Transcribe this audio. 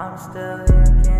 I'm still here,